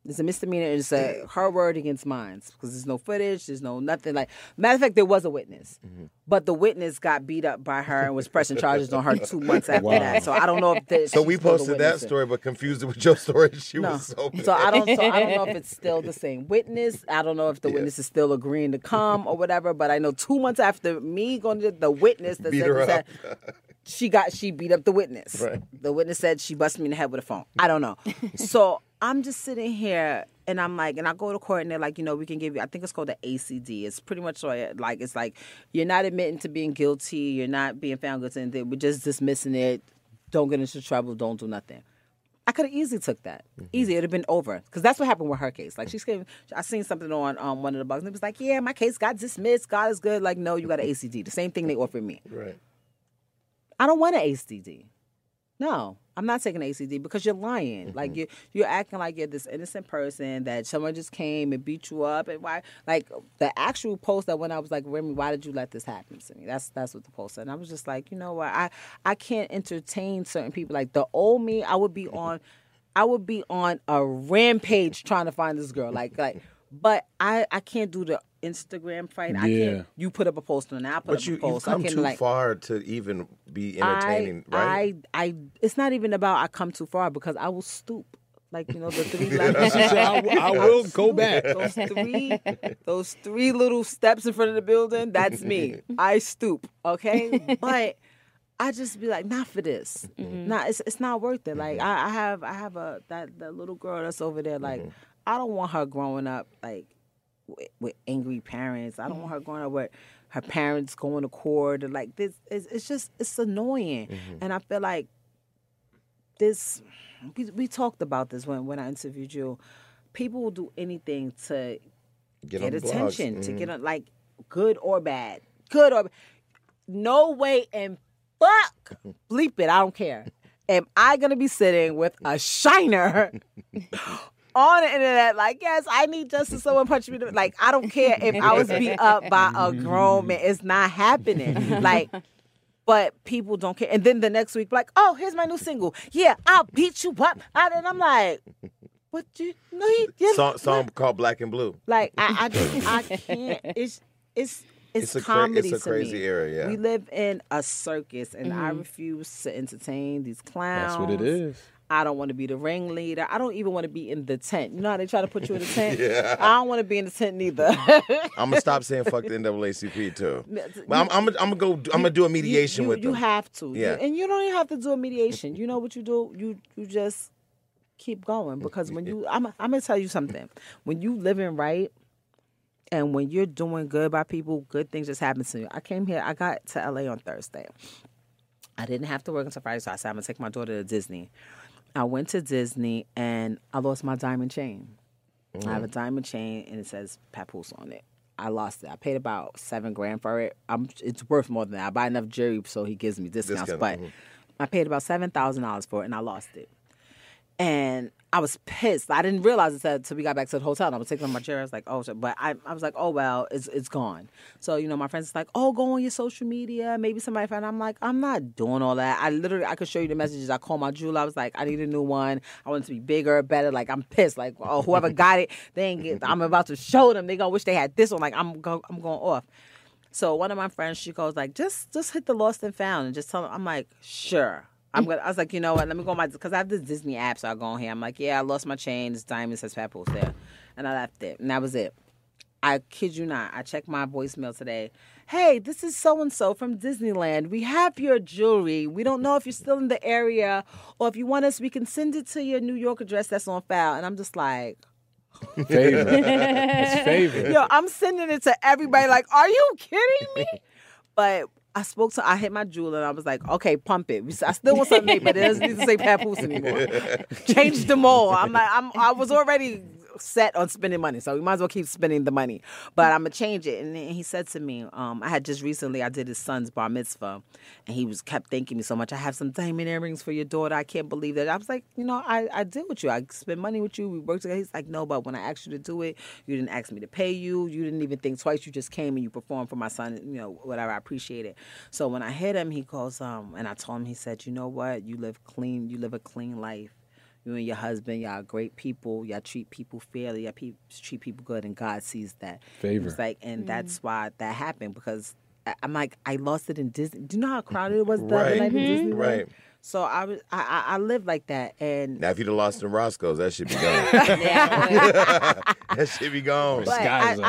It's a misdemeanor. It's a her word against mine because there's no footage. There's no nothing like. Matter of fact, there was a witness, mm-hmm. but the witness got beat up by her and was pressing charges on her two months after that. So I don't know if the, So we posted that story, but confused it with your story. She No. was so mad. So I don't. So I don't know if it's still the same witness. I don't know if the witness is still agreeing to come or whatever. But I know two months after me going to the witness, that Beat said, her said up. She got she beat up the witness. Right. The witness said she busted me in the head with a phone. I don't know. so I'm just sitting here and I'm like, and I go to court and they're like, you know, we can give you. I think it's called the ACD. It's pretty much like, it's like you're not admitting to being guilty. You're not being found guilty. And we're just dismissing it. Don't get into trouble. Don't do nothing. I could have easily took that. Easy, it'd have been over. Because that's what happened with her case. Like she's came, I seen something on um, one of the bugs, and it was like, yeah, my case got dismissed. God is good. Like, no, you got an ACD. The same thing they offered me. Right. I don't want an ACD. No. I'm not taking ACD because you're lying. Mm-hmm. Like you you're acting like you're this innocent person that someone just came and beat you up and why like the actual post that when I was like, Remy, why did you let this happen to me? That's that's what the post said. And I was just like, you know what, I I can't entertain certain people. Like the old me, I would be on I would be on a rampage trying to find this girl. Like like but I I can't do the Instagram fight. I Yeah. can't you put up a post and I put But up you a post. you've come I can too like far to even be entertaining, I, right? I, I, it's not even about I come too far because I will stoop. Like you know the three levels. She said, I, will- I will go back. those three, those three little steps in front of the building. That's me. I stoop. Okay, but I just be like, not for this. Mm-hmm. Not it's it's not worth it. Like mm-hmm. I, I have I have a that the little girl that's over there. Like mm-hmm. I don't want her growing up like with, with angry parents. I don't want her growing up with her parents going to court and like this. It's, it's just it's annoying, and I feel like this. We we talked about this when when I interviewed you. People will do anything to Get, get, attention, to Mhm. get on like good or bad, good or no way and fuck bleep it. I don't care. Am I gonna be sitting with a shiner? On the internet, like yes, I need justice. Someone punch me. Like I don't care if I was beat up by a grown man. It's not happening. Like but people don't care. And then the next week, like, oh, here's my new single. Yeah, I'll beat you up. And I'm like, what do you no he yeah, Song, song called Black and Blue. like I, I just I can't. It's it's It's it's, a cra- comedy it's a to crazy me. era, yeah. We live in a circus, and I mm-hmm. refuse to entertain these clowns. That's what it is. I don't want to be the ringleader. I don't even want to be in the tent. You know how they try to put you in the tent? I don't want to be in the tent neither. I'm gonna stop saying fuck the NAACP too. But I'm, I'm, I'm gonna go. I'm gonna do a mediation you, with you them. have to. Yeah. And you don't even have to do a mediation. You know what you do? You you just keep going because when you I'm I'm gonna tell you something. When you living right and when you're doing good by people, good things just happen to you. I came here, I got to LA on Thursday. I didn't have to work until Friday, so I said I'm gonna take my daughter to Disney. I went to Disney and I lost my diamond chain. I have a diamond chain and it says Papoose on it. I lost it. I paid about seven grand for it. I'm, it's worth more than that. I buy enough jewelry so he gives me discounts, Discount, but mhm. I paid about seven thousand dollars for it and I lost it. And I was pissed. I didn't realize it until we got back to the hotel. And I was taking my chair. I was like, oh, shit. but I, I was like, oh well, it's it's gone. So you know, my friends is like, oh, go on your social media. Maybe somebody found. I'm like, I'm not doing all that. I literally, I could show you the messages. I called my jeweler. I was like, I need a new one. I want it to be bigger, better. Like I'm pissed. Like oh, whoever got it, they ain't get. I'm about to show them. They gonna wish they had this one. Like I'm go, I'm going off. So one of my friends, she goes like, just just hit the lost and found and just tell them. I'm like, sure. I'm gonna. I was like, you know what? Let me go on my because I have this Disney app, so I go on here. I'm like, yeah, I lost my chain. This diamond says Papoose there, and I left it, and that was it. I kid you not. I checked my voicemail today. Hey, this is so and so from Disneyland. We have your jewelry. We don't know if you're still in the area or if you want us, we can send it to your New York address that's on file. And I'm just like, Favor. it's favor. Yo, I'm sending it to everybody. Like, are you kidding me? But I spoke to, I hit my jeweler and I was like, okay, pump it. I still want something but it doesn't need to say Papoose anymore. Change them all. I'm like, I'm, I was already set on spending money, so we might as well keep spending the money. But I'm gonna change it. And he said to me, um, I had just recently, I did his son's bar mitzvah, and he was kept thanking me so much. I have some diamond earrings for your daughter. I can't believe that. I was like, you know, I, I with you. I spent money with you. We worked together. He's like, no, but when I asked you to do it, you didn't ask me to pay you. You didn't even think twice. You just came and you performed for my son. You know, whatever. I appreciate it. So when I hit him, he goes, um, and I told him, he said, you know what? You live clean. You live a clean life. You and your husband, y'all are great people. Y'all treat people fairly. Y'all pe- treat people good, and God sees that. Favor. It's like, and mm-hmm. that's why that happened because I- I'm like, I lost it in Disney. Do you know how crowded it was the other Right. night in mm-hmm. Disney? Right. So I was, I, I, I lived like that, and Now, if you'd have lost in Roscoe's, that should be gone. that should be gone. But I, I, on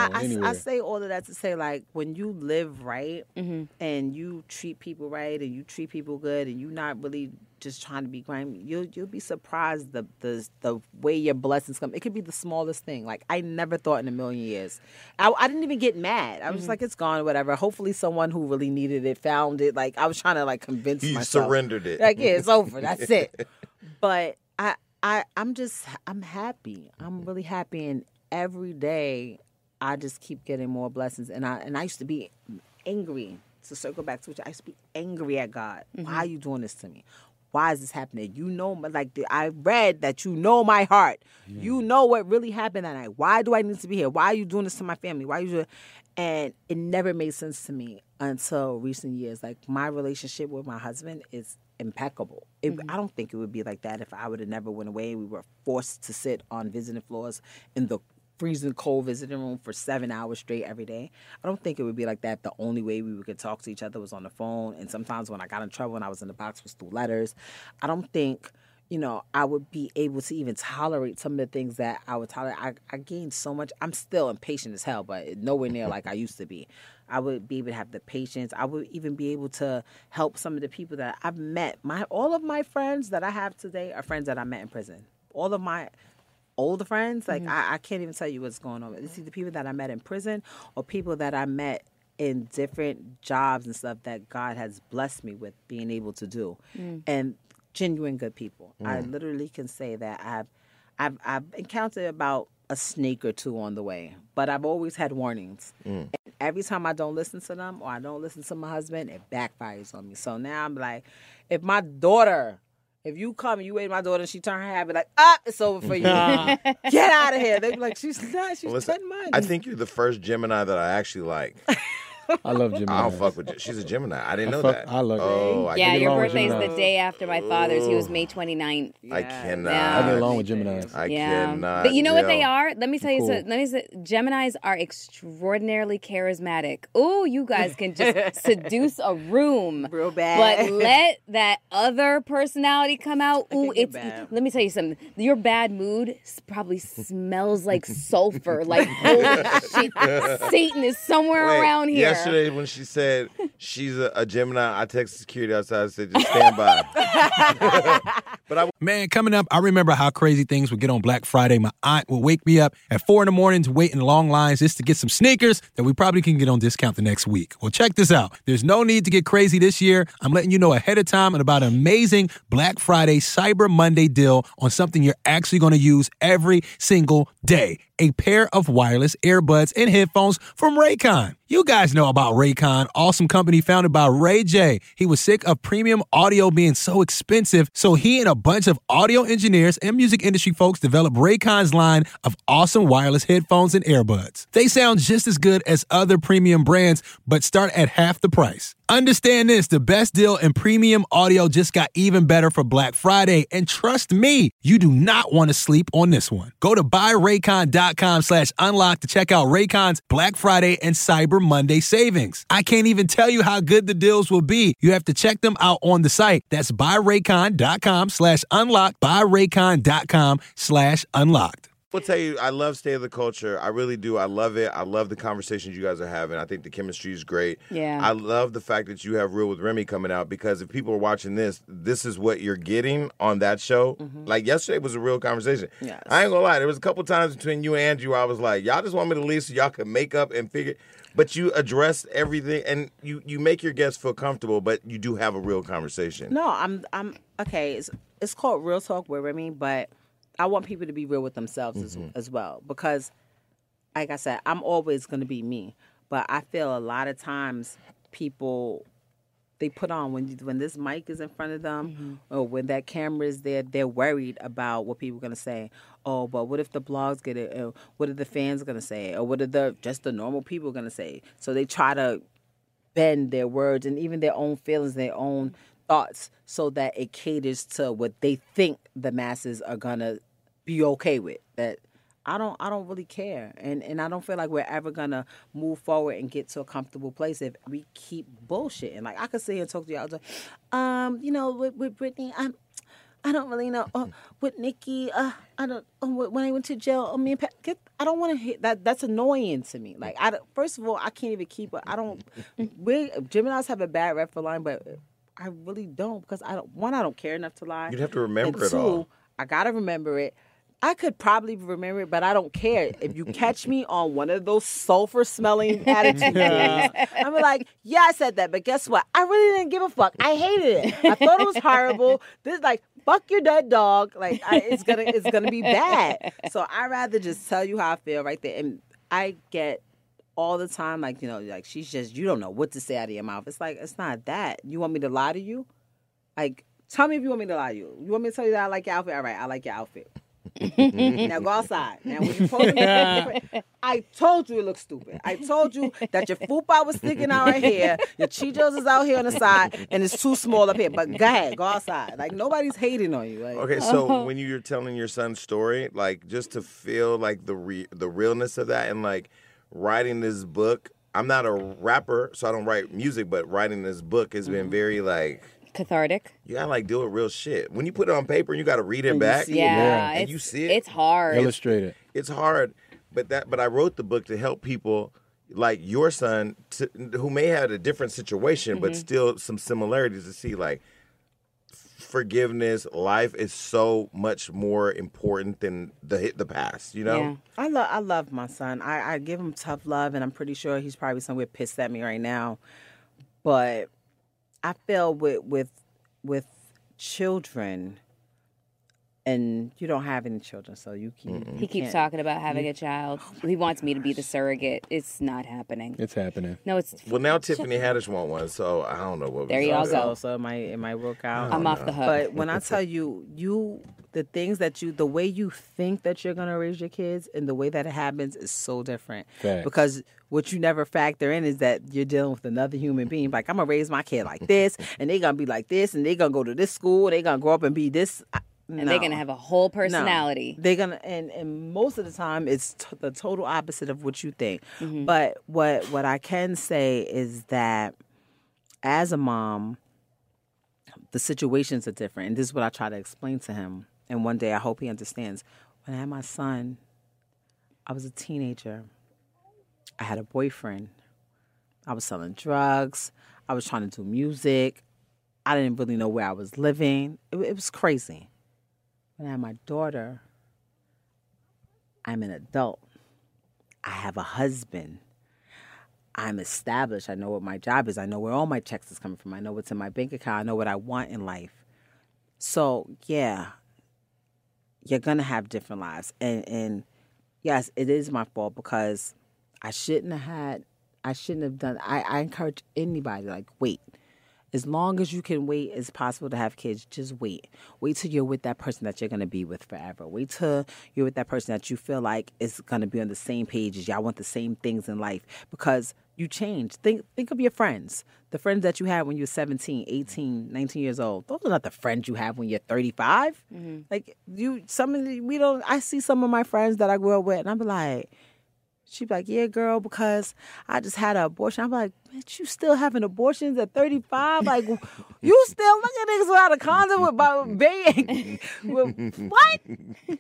I- I say all of that to say, like, when you live right Mm-hmm. and you treat people right and you treat people good and you're not really just trying to be grimy, you'll you'll be surprised the the the way your blessings come. It could be the smallest thing. Like I never thought in a million years. I, I didn't even get mad. I was Mm-hmm. like, it's gone whatever. Hopefully, someone who really needed it found it. Like I was trying to like convince You myself. surrendered it. Like yeah, it's over. That's it. But I I I'm just I'm happy. I'm really happy, and every day I just keep getting more blessings. And I and I used to be angry. To circle back to which I used to be angry at God. Why mm-hmm. are you doing this to me? why is this happening? You know, my- like the- I read that you know my heart. You know what really happened that night. Why do I need to be here? Why are you doing this to my family? Why are you doing? And it never made sense to me until recent years. Like my relationship with my husband is impeccable. It, mm-hmm. I don't think it would be like that if I would have never went away. We were forced to sit on visiting floors in the freezing cold visiting room for seven hours straight every day. I don't think it would be like that. The only way we could talk to each other was on the phone. And sometimes when I got in trouble and I was in the box was through letters. I don't think, you know, I would be able to even tolerate some of the things that I would tolerate. I, I gained so much. I'm still impatient as hell, but nowhere near like I used to be. I would be able to have the patience. I would even be able to help some of the people that I've met. My all of my friends that I have today are friends that I met in prison. All of my older friends, like mm-hmm. I, I can't even tell you what's going on. It's either people that I met in prison or people that I met in different jobs and stuff that God has blessed me with being able to do, mm. and genuine good people. I mm. literally can say that I've I've I've encountered about a snake or two on the way, but I've always had warnings. Mm. And every time I don't listen to them or I don't listen to my husband, it backfires on me. So now I'm like, if my daughter, if you come and you wait my daughter and she turn her head, be like, up, it's over for you. Get out of here. They be like, she's not, she's Listen, 10 months. I think you're the first Gemini that I actually like. I love Gemini. I don't fuck with. Ge- She's a Gemini. I didn't know fuck- that. I love Oh, I yeah, your along with birthday's the day after my father's. He was May 29th. I cannot. Yeah. I get along with Gemini. I yeah. cannot. But you know what they are? Let me tell you Cool. something. Let me say Geminis are extraordinarily charismatic. Oh, you guys can just seduce a room. Real bad. But let that other personality come out. Ooh, it's bad. let me tell you something. Your bad mood probably smells like sulfur. Like holy shit, Satan is somewhere Wait, around here. Yesterday, when she said she's a, a Gemini, I texted security outside and said, just stand by. but I Man, coming up, I remember how crazy things would get on Black Friday. My aunt would wake me up at four in the morning to wait in long lines just to get some sneakers that we probably can get on discount the next week. Well, check this out. There's no need to get crazy this year. I'm letting you know ahead of time about an amazing Black Friday Cyber Monday deal on something you're actually going to use every single day. A pair of wireless earbuds and headphones from Raycon. You guys know about Raycon, awesome company founded by Ray J. He was sick of premium audio being so expensive, so he and a bunch of audio engineers and music industry folks developed Raycon's line of awesome wireless headphones and earbuds. They sound just as good as other premium brands, but start at half the price. Understand this, the best deal in premium audio just got even better for Black Friday, and trust me, you do not want to sleep on this one. Go to buyraycon.com slash unlock to check out Raycon's Black Friday and Cyber Monday savings. I can't even tell you how good the deals will be. You have to check them out on the site. That's buyraycon.com slash unlock, buyraycon.com slash unlocked. will tell you, I love State of the Culture. I really do. I love it. I love the conversations you guys are having. I think the chemistry is great. Yeah. I love the fact that you have Real with Remy coming out because if people are watching this, this is what you're getting on that show. Mm-hmm. Like yesterday was a real conversation. Yes. I ain't gonna lie. There was a couple times between you and Andrew where I was like, y'all just want me to leave so y'all can make up and figure. But you address everything and you you make your guests feel comfortable, but you do have a real conversation. No, I'm I'm okay. It's it's called real talk with Remy, but I want people to be real with themselves as, mm-hmm. as well because, like I said, I'm always going to be me. But I feel a lot of times people they put on when you, when this mic is in front of them mm-hmm. or when that camera is there, they're worried about what people are going to say. Oh, but what if the blogs get it? Or what are the fans going to say? Or what are the just the normal people going to say? So they try to bend their words and even their own feelings, their own thoughts, so that it caters to what they think the masses are gonna be okay with. That I don't, I don't really care, and and I don't feel like we're ever gonna move forward and get to a comfortable place if we keep bullshitting. Like I could sit here and talk to y'all like, um, you know, with, with Brittany, I'm. I don't really know. Oh, with Nicki, uh, I don't. Oh, when I went to jail, oh, me and Pat, get, I don't want to hear that. That's annoying to me. Like, I first of all, I can't even keep. I don't. We Gemini's have a bad rep for lying, but I really don't because I don't. One, I don't care enough to lie. You'd have to remember and it two, all. I gotta remember it. I could probably remember it, but I don't care. If you catch me on one of those sulfur smelling attitudes, I'm like, yeah, I said that, but guess what? I really didn't give a fuck. I hated it. I thought it was horrible. This like fuck your dead dog. Like I, it's gonna it's gonna be bad. So I rather just tell you how I feel right there. And I get all the time like you know like she's just you don't know what to say out of your mouth. It's like it's not that. You want me to lie to you? Like Tell me if you want me to lie to you. You want me to tell you that I like your outfit? All right, I like your outfit. now go outside. Now when you post it, I told you it looks stupid. I told you that your fupa was sticking out right here, your chijos is out here on the side, and it's too small up here. But go ahead, go outside. Like nobody's hating on you. Like, Okay, so when you're telling your son's story, like just to feel like the re- the realness of that, and like writing this book. I'm not a rapper, so I don't write music, but writing this book has Mm-hmm. been very like Cathartic. you gotta like do it real shit. When you put it on paper, and you gotta read it And back. see it. Yeah, and it's, you see it. It's hard. Illustrated. it's hard, but that but I wrote the book to help people like your son to, who may have a different situation, Mm-hmm. but still some similarities to see like forgiveness. Life is so much more important than the hit the past. You know. Yeah. I love I love my son. I, I give him tough love, and I'm pretty sure he's probably somewhere pissed at me right now. But I feel with with with children, and you don't have any children, so you can't. he keeps talking about having a child. Oh he wants me to be the surrogate. It's not happening. It's happening. No, it's. Well, now Tiffany Haddish want one, so I don't know what. There we y'all go. So, so it might it might work out. I'm off the hook. But when I tell you, you the things that you, the way you think that you're gonna raise your kids, and the way that it happens is so different. Facts. Because what you never factor in is that you're dealing with another human being. Like I'm gonna raise my kid like this, and they're gonna be like this, and they're gonna go to this school, they're gonna grow up and be this. I- and they're gonna have a whole No. personality. They're gonna, and and most of the time, it's t- the total opposite of what you think. Mm-hmm. But what what I can say is that as a mom, the situations are different, and this is what I try to explain to him. And one day, I hope he understands. When I had my son, I was a teenager. I had a boyfriend. I was selling drugs. I was trying to do music. I didn't really know where I was living. It, it was crazy. When I had my daughter, I'm an adult. I have a husband. I'm established. I know what my job is. I know where all my checks is coming from. I know what's in my bank account. I know what I want in life. So yeah, you're gonna have different lives. And and yes, it is my fault because I shouldn't have had I shouldn't have done I, I encourage anybody like wait. As long as you can wait, it's possible to have kids. Just wait. Wait till you're with that person that you're gonna be with forever. Wait till you're with that person that you feel like is gonna be on the same page as y'all want the same things in life because you change. Think think of your friends. The friends that you had when you were 17, 18, 19 years old. Those are not the friends you have when you're 35. Mm-hmm. Like you some of the, we don't I see some of my friends that I grew up with and I'm like She'd be like, "Yeah, girl, because I just had an abortion." I'm like, "Bitch, you still having abortions at 35? Like, you still look at niggas without a condom with my baby? with, what?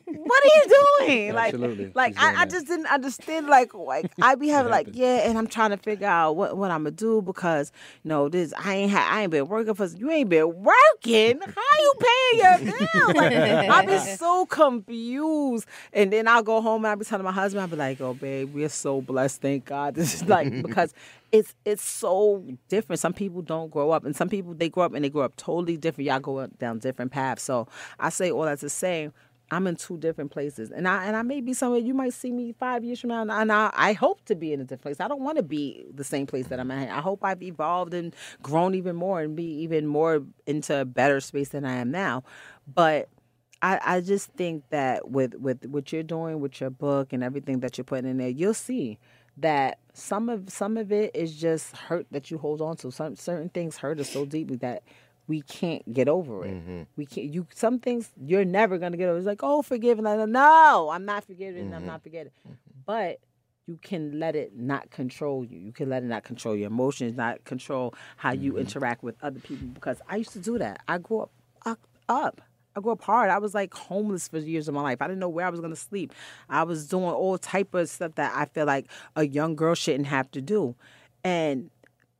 What are you doing? Like, Absolutely. like She's I, I just didn't understand. Like, like I be having like, yeah, and I'm trying to figure out what, what I'm gonna do because you know this. I ain't ha- I ain't been working for you. Ain't been working. How you paying your bills? Like, I be so confused. And then I'll go home and I'll be telling my husband, I'll be like, oh babe, we're so blessed, thank God. This is like because it's it's so different. Some people don't grow up and some people they grow up and they grow up totally different. Y'all go down different paths. So I say all that to say I'm in two different places, and I and I may be somewhere. You might see me five years from now, and I, and I, I hope to be in a different place. I don't want to be the same place that I'm at. I hope I've evolved and grown even more, and be even more into a better space than I am now. But I, I just think that with with what you're doing with your book and everything that you're putting in there, you'll see that some of some of it is just hurt that you hold on to. Some certain things hurt us so deeply that we can't get over it. Mm-hmm. We can't. You some things you're never gonna get over. It's like oh, forgive forgiving. Like, no, I'm not forgiving. I'm mm-hmm. not forgetting. Mm-hmm. But you can let it not control you. You can let it not control your emotions, not control how you interact with other people. Because I used to do that. I grew up up. up. I grew up hard. I was like homeless for years of my life. I didn't know where I was gonna sleep. I was doing all type of stuff that I feel like a young girl shouldn't have to do, and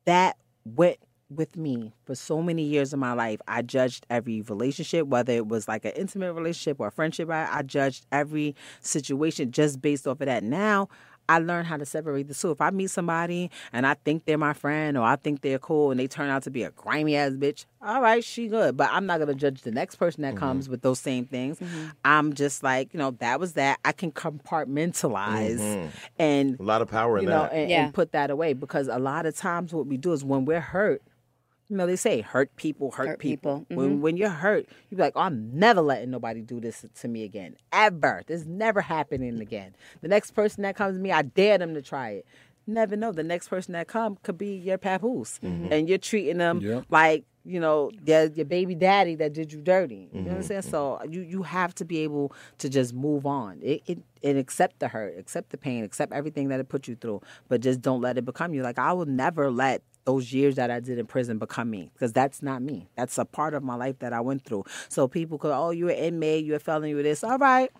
that went with me for so many years of my life. I judged every relationship, whether it was like an intimate relationship or a friendship. I, I judged every situation just based off of that. Now I learned how to separate the two. If I meet somebody and I think they're my friend or I think they're cool and they turn out to be a grimy ass bitch, all right, she good. But I'm not gonna judge the next person that mm-hmm. comes with those same things. Mm-hmm. I'm just like, you know, that was that. I can compartmentalize mm-hmm. and A lot of power in you know, that. and, Yeah. and put that away because a lot of times what we do is when we're hurt, you know, they say hurt people hurt, Hurt people. people. When mm-hmm. when you're hurt, you be like, oh, I'm never letting nobody do this to me again. Ever. This never happening again. The next person that comes to me, I dare them to try it. Never know. The next person that come could be your papoose. Mm-hmm. And you're treating them Yep. like, you know, your, your baby daddy that did you dirty. You know what I'm mm-hmm. saying? So you, you have to be able to just move on. It, it and accept the hurt, accept the pain, accept everything that it put you through. But just don't let it become you. Like I will never let those years that I did in prison become me because that's not me. That's a part of my life that I went through. So people could, oh, you're an inmate, you're a felon, you're this. All right.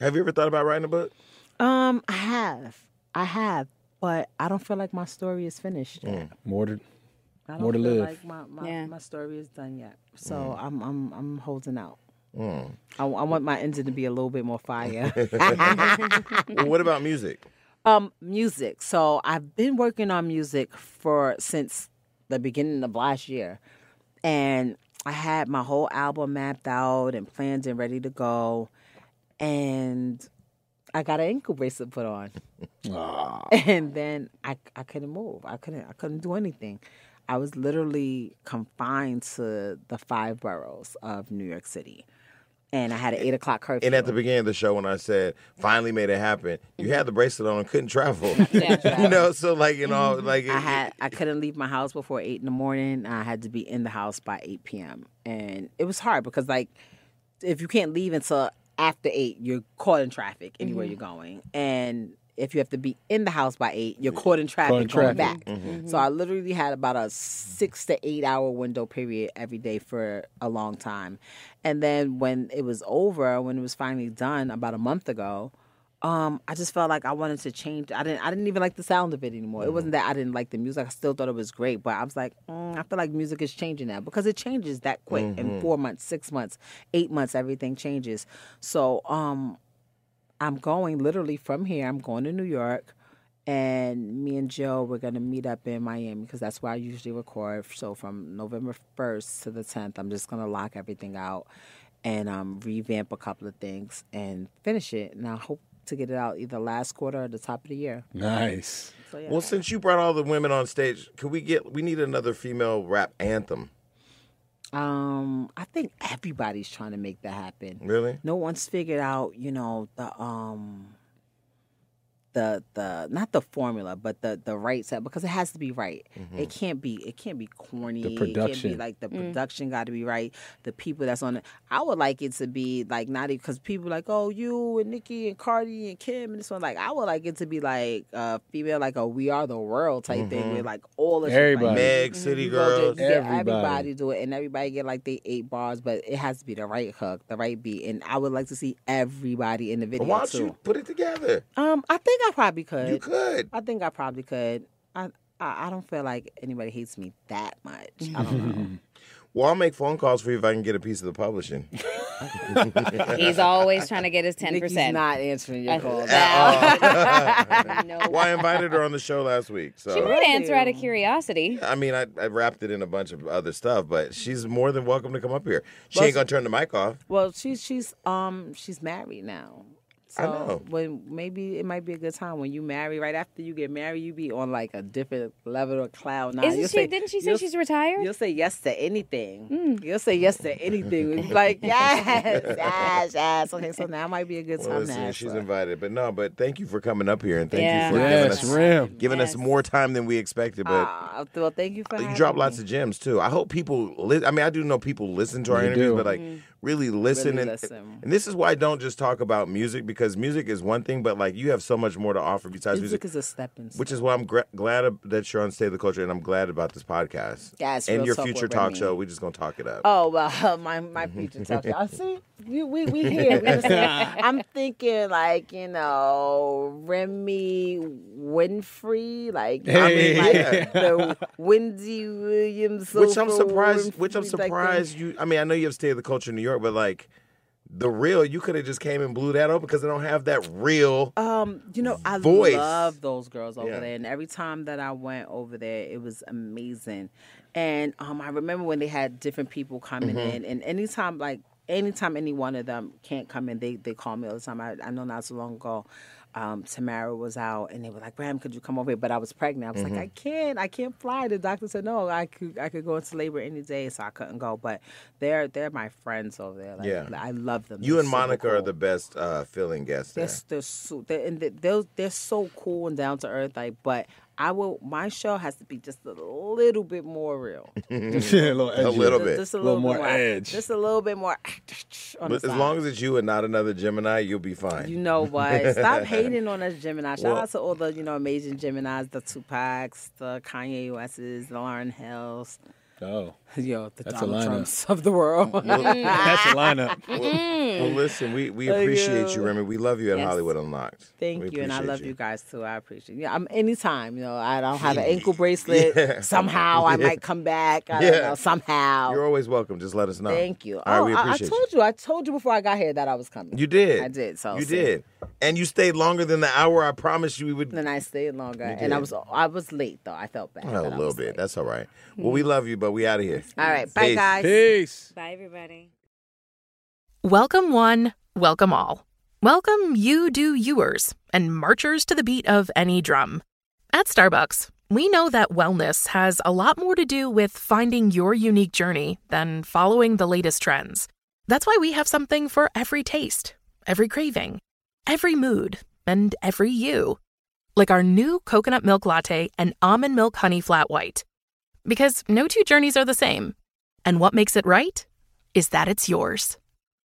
Have you ever thought about writing a book? Um, I have. I have. But I don't feel like my story is finished yet. More to I don't More to feel live. like my, my, Yeah. my story is done yet. So I'm I'm I'm holding out. Mm. I, I want my engine to be a little bit more fire. Well, what about music? Um, music. So I've been working on music for since the beginning of last year, and I had my whole album mapped out and planned and ready to go, and I got an ankle bracelet put on, and then I I couldn't move. I couldn't I couldn't do anything. I was literally confined to the five boroughs of New York City, and I had an eight o'clock curfew. And at the beginning of the show, when I said finally made it happen, you had the bracelet on and couldn't travel. you know, so like you know, mm-hmm. like I had I couldn't leave my house before eight in the morning. I had to be in the house by eight p.m. and it was hard because like if you can't leave until after eight, you're caught in traffic anywhere mm-hmm. you're going, and if you have to be in the house by eight, you're caught in traffic in going traffic. back. So I literally had about a six to eight hour window period every day for a long time, and then when it was over, when it was finally done about a month ago um, I just felt like I wanted to change. I didn't. I didn't even like the sound of it anymore. It wasn't that I didn't like the music. I still thought it was great, but I was like, mm, I feel like music is changing now because it changes that quick. In four months, six months, eight months, everything changes. So, um, I'm going literally from here. I'm going to New York, and me and Joe we're gonna meet up in Miami because that's where I usually record. So from November 1st to the 10th, I'm just gonna lock everything out and um, revamp a couple of things and finish it. And I hope to get it out either last quarter or the top of the year. nice. So yeah. Well, since you brought all the women on stage, could we get? We need another female rap anthem. Um, I think everybody's trying to make that happen. Really? No one's figured out, you know, the um the the not the formula, but the the right set because it has to be right. It can't be it can't be corny. The It can't be production. like the production got to be right. The people that's on it. I would like it to be like not because people like oh you and Nicki and Cardi and Kim and this one like I would like it to be like uh female like a We Are the World type thing with like all the shit, like, Everybody. Meg, City you know, Girls. just get Everybody. everybody do it, and everybody get like they eight bars, but it has to be the right hook, the right beat, and I would like to see everybody in the video Why don't too. you put it together? Um, I think I probably could. You could. I think I probably could. I, I I don't feel like anybody hates me that much. I don't know. Well, I'll make phone calls for you if I can get a piece of the publishing. He's always trying to get his ten Nicki's percent. not answering your call. no. Well, I invited her on the show last week, so She so might answer out of curiosity. I mean, I, I wrapped it in a bunch of other stuff, but she's more than welcome to come up here. She Well, ain't gonna turn the mic off. Well, she's she's um she's married now. So I know. when maybe it might be a good time when you marry. Right after you get married, you be on like a different level of cloud nine. Isn't she? say- didn't she say she's retired? You'll say yes to anything. You'll say yes to anything. Like yes, yes, yes. Okay, so now might be a good Well, time let's to see, ask she's her. invited, but no, but thank you for coming up here and thank Yeah. you for Yes, giving us Rim. giving us more time than we expected. But Ah, well, thank you for. you drop lots of gems too. I hope people. Li- I mean, I do know people listen to our They interviews, do. but like really listen Really and listen. and this is why I don't just talk about music because music is one thing, but like you have so much more to offer besides music. Music is a stepping stone. which is why I'm gra- glad that you're on State of the Culture, and I'm glad about this podcast. Yes, and your future talk Remy. show. We're just gonna talk it up. Oh well, my my future talk. Show. I see we we we here. I'm thinking like you know Remy Winfrey, like I mean like Hey. the Wendy Williams. which I'm Oprah surprised. Which I'm Winfrey, like surprised you. I mean, I know you have State of the Culture in New York, but like the real, you could have just came and blew that open because they don't have that real. Um, you know, I voice. love those girls over Yeah. there, and every time that I went over there, it was amazing. And um, I remember when they had different people coming Mm-hmm. in, and anytime like anytime any one of them can't come in, they they call me all the time. I, I know not so long ago. Um, Tamera was out, and they were like, "Ram, could you come over here?" But I was pregnant. I was Mm-hmm. like, "I can't, I can't fly." The doctor said, "No, I could, I could go into labor any day," so I couldn't go. But they're they're my friends over there. Like, Yeah. I love them. You They're and Monica are the best uh, filling guests. They're, they're, so, they're, and they're, they're so cool and down to earth. Like, but I will. My show has to be just a little bit more real. yeah, a little, A little Just- bit. Just a A little little, more bit edge. Just a little bit more. On But the as side. long as it's you and not another Gemini, you'll be fine. You know what? Stop hating on us Gemini. Shout Well- out to all the, you know, amazing Geminis, the Tupacs, the Kanye West's, the Lauren Hills, Oh, yo, the That's Donald. Trumps of the world. that's a lineup. Mm. well, listen, we, we Thank appreciate you, you. Remy. We love you at Yes. Hollywood Unlocked. Thank We you, and I love you. guys too. I appreciate. Yeah, I'm anytime. You know, I don't have an ankle bracelet. Yeah. Somehow I Yeah. might come back. I Yeah. don't know. Somehow. You're always welcome. Just let us know. Thank you. All right, oh, we I- I, told you. I told you before I got here that I was coming. you. You did. I did. So you see. did, and you stayed longer than the hour I promised you we would. Then I stayed longer, and I was I was late though. I felt bad. That a I little bit. late. That's all right. Well, mm-hmm. we love you, but we out of here. All right. Bye, Peace. guys. Peace. Bye, everybody. Welcome one, welcome all. Welcome you do yours and marchers to the beat of any drum. At Starbucks, we know that wellness has a lot more to do with finding your unique journey than following the latest trends. That's why we have something for every taste, every craving, every mood, and every you. Like our new coconut milk latte and almond milk honey flat white. Because no two journeys are the same. And what makes it right is that it's yours.